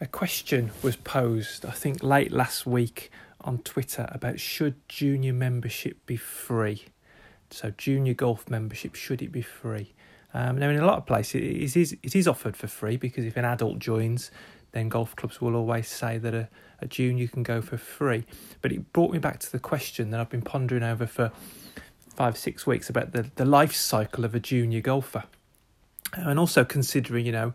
a question was posed, I think late last week on Twitter about should junior membership be free? So junior golf membership should it be free? Um, now in a lot of places it is it is offered for free because if an adult joins, then golf clubs will always say that a, a junior can go for free. But it brought me back to the question that I've been pondering over for five six weeks about the the life cycle of a junior golfer, and also considering you know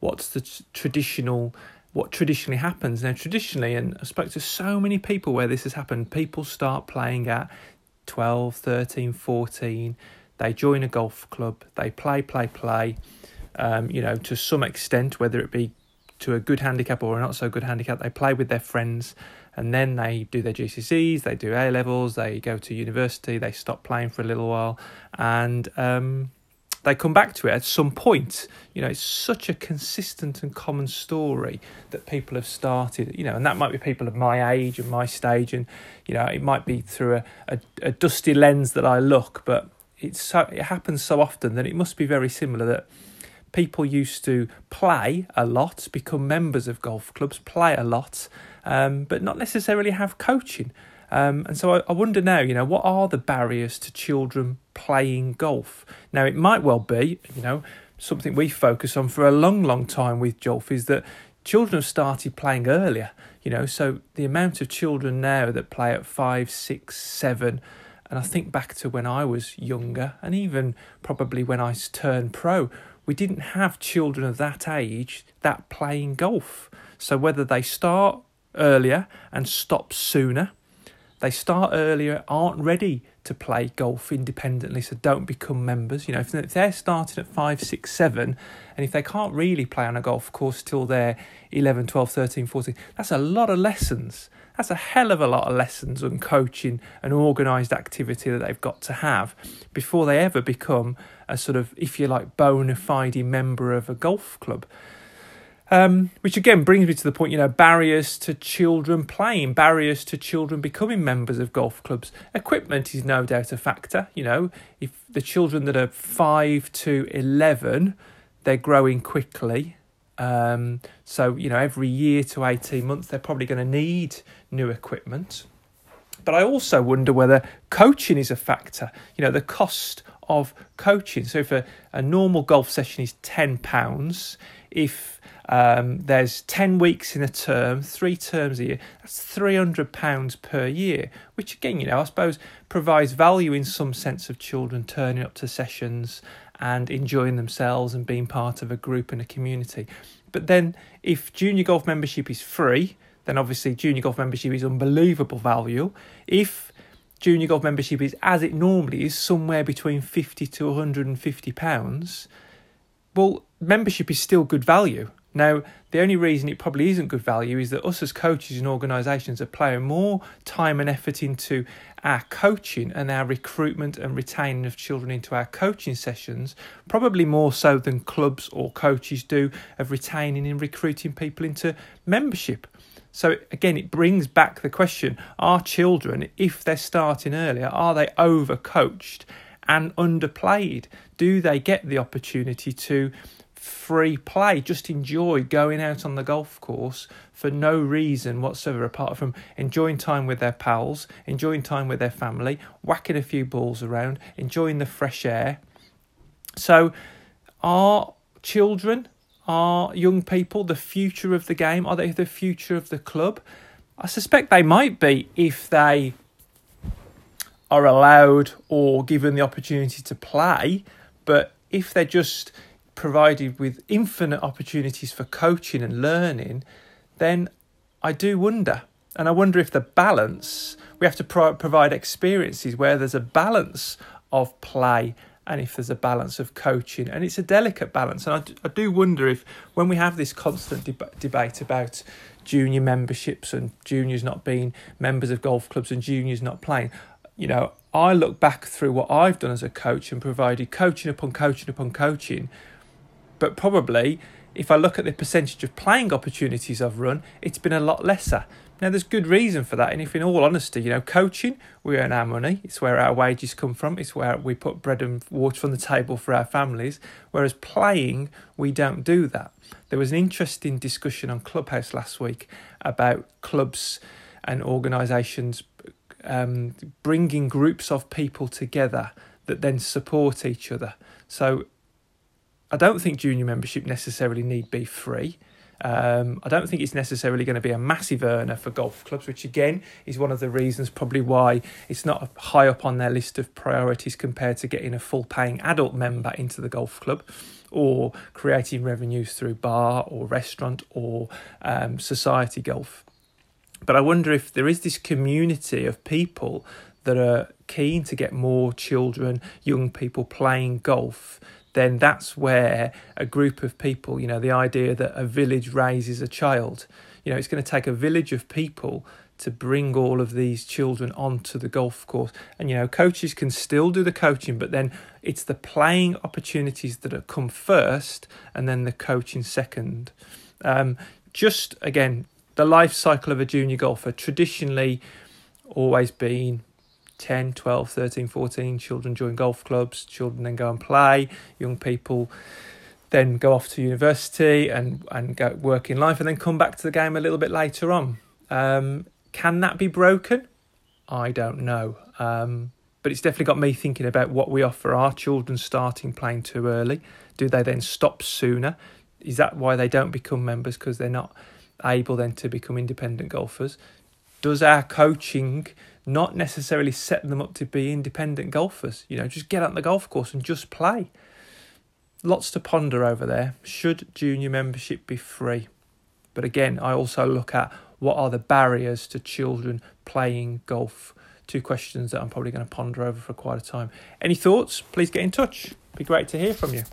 what's the traditional what traditionally happens. Now traditionally and i spoke to so many people where this has happened people start playing at 12 13 14 they join a golf club. They play play play um, you know to some extent whether it be to a good handicap or a not so good handicap. They play with their friends and then they do their GCSEs, they do A levels, they go to university, they stop playing for a little while, and um, they come back to it at some point. You know, it's such a consistent and common story that people have started, you know, and that might be people of my age and my stage, and, you know, it might be through a, a, a dusty lens that I look, but it's so, it happens so often that it must be very similar that people used to play a lot, become members of golf clubs, play a lot, um, but not necessarily have coaching. Um, and so I, I wonder now, you know, what are the barriers to children playing golf? Now, it might well be, you know, something we focus on for a long, long time with golf is that children have started playing earlier, you know, so the amount of children now that play at five, six, seven, and I think back to when I was younger, and even probably when I turned pro, we didn't have children of that age that playing golf. So whether they start earlier and stop sooner, they start earlier, aren't ready to play golf independently, so don't become members. You know, if they're starting at five, six, seven, and if they can't really play on a golf course till they're 11, 12, 13, 14, that's a lot of lessons. That's a hell of a lot of lessons and coaching and organised activity that they've got to have before they ever become a sort of, if you like, bona fide member of a golf club. Um, which again brings me to the point, you know, barriers to children playing, barriers to children becoming members of golf clubs. Equipment is no doubt a factor. You know, if the children that are five to eleven, they're growing quickly. Um, so you know, every year to eighteen months, they're probably going to need new equipment. But I also wonder whether coaching is a factor. You know, the cost of coaching. So if a, a normal golf session is ten pounds, if um, there's 10 weeks in a term, three terms a year. That's £300 per year, which again, you know, I suppose provides value in some sense of children turning up to sessions and enjoying themselves and being part of a group and a community. But then if junior golf membership is free, then obviously junior golf membership is unbelievable value. If junior golf membership is as it normally is, somewhere between 50 to 150 pounds, well, membership is still good value. Now, the only reason it probably isn't good value is that us as coaches and organisations are playing more time and effort into our coaching and our recruitment and retaining of children into our coaching sessions, probably more so than clubs or coaches do of retaining and recruiting people into membership. So again, it brings back the question: Are children, if they're starting earlier, are they overcoached and underplayed? Do they get the opportunity to free play. Just enjoy going out on the golf course for no reason whatsoever apart from enjoying time with their pals, enjoying time with their family, whacking a few balls around, enjoying the fresh air. So, are children, are young people the future of the game? Are they the future of the club? I suspect they might be if they are allowed or given the opportunity to play. But if they're just provided with infinite opportunities for coaching and learning, then I do wonder. And I wonder if the balance, we have to pro- provide experiences where there's a balance of play and if there's a balance of coaching. And it's a delicate balance. And I do, I do wonder if when we have this constant deb- debate about junior memberships and juniors not being members of golf clubs and juniors not playing, you know, I look back through what I've done as a coach and provided coaching upon coaching upon coaching but probably if I look at the percentage of playing opportunities I've run, it's been a lot lesser. Now, there's good reason for that. And if, in all honesty, you know, coaching, we earn our money. It's where our wages come from. It's where we put bread and water on the table for our families. Whereas playing, we don't do that. There was an interesting discussion on Clubhouse last week about clubs and organisations um, bringing groups of people together that then support each other. So I don't think junior membership necessarily need be free. Um, I don't think it's necessarily going to be a massive earner for golf clubs, which again is one of the reasons probably why it's not high up on their list of priorities compared to getting a full paying adult member into the golf club or creating revenues through bar or restaurant or um, society golf. But I wonder if there is this community of people that are keen to get more children, young people playing golf then that's where a group of people, you know, the idea that a village raises a child, you know, it's going to take a village of people to bring all of these children onto the golf course. And, you know, coaches can still do the coaching, but then it's the playing opportunities that come first and then the coaching second. Um, just again, the life cycle of a junior golfer traditionally always been 10, 12, 13, 14, children join golf clubs, children then go and play, young people then go off to university and, and go work in life and then come back to the game a little bit later on. Um, can that be broken? I don't know. Um, but it's definitely got me thinking about what we offer our children starting playing too early. Do they then stop sooner? Is that why they don't become members because they're not able then to become independent golfers? Does our coaching not necessarily set them up to be independent golfers. You know, just get out on the golf course and just play. Lots to ponder over there. Should junior membership be free? But again, I also look at what are the barriers to children playing golf. Two questions that I'm probably going to ponder over for quite a time. Any thoughts? Please get in touch. Be great to hear from you.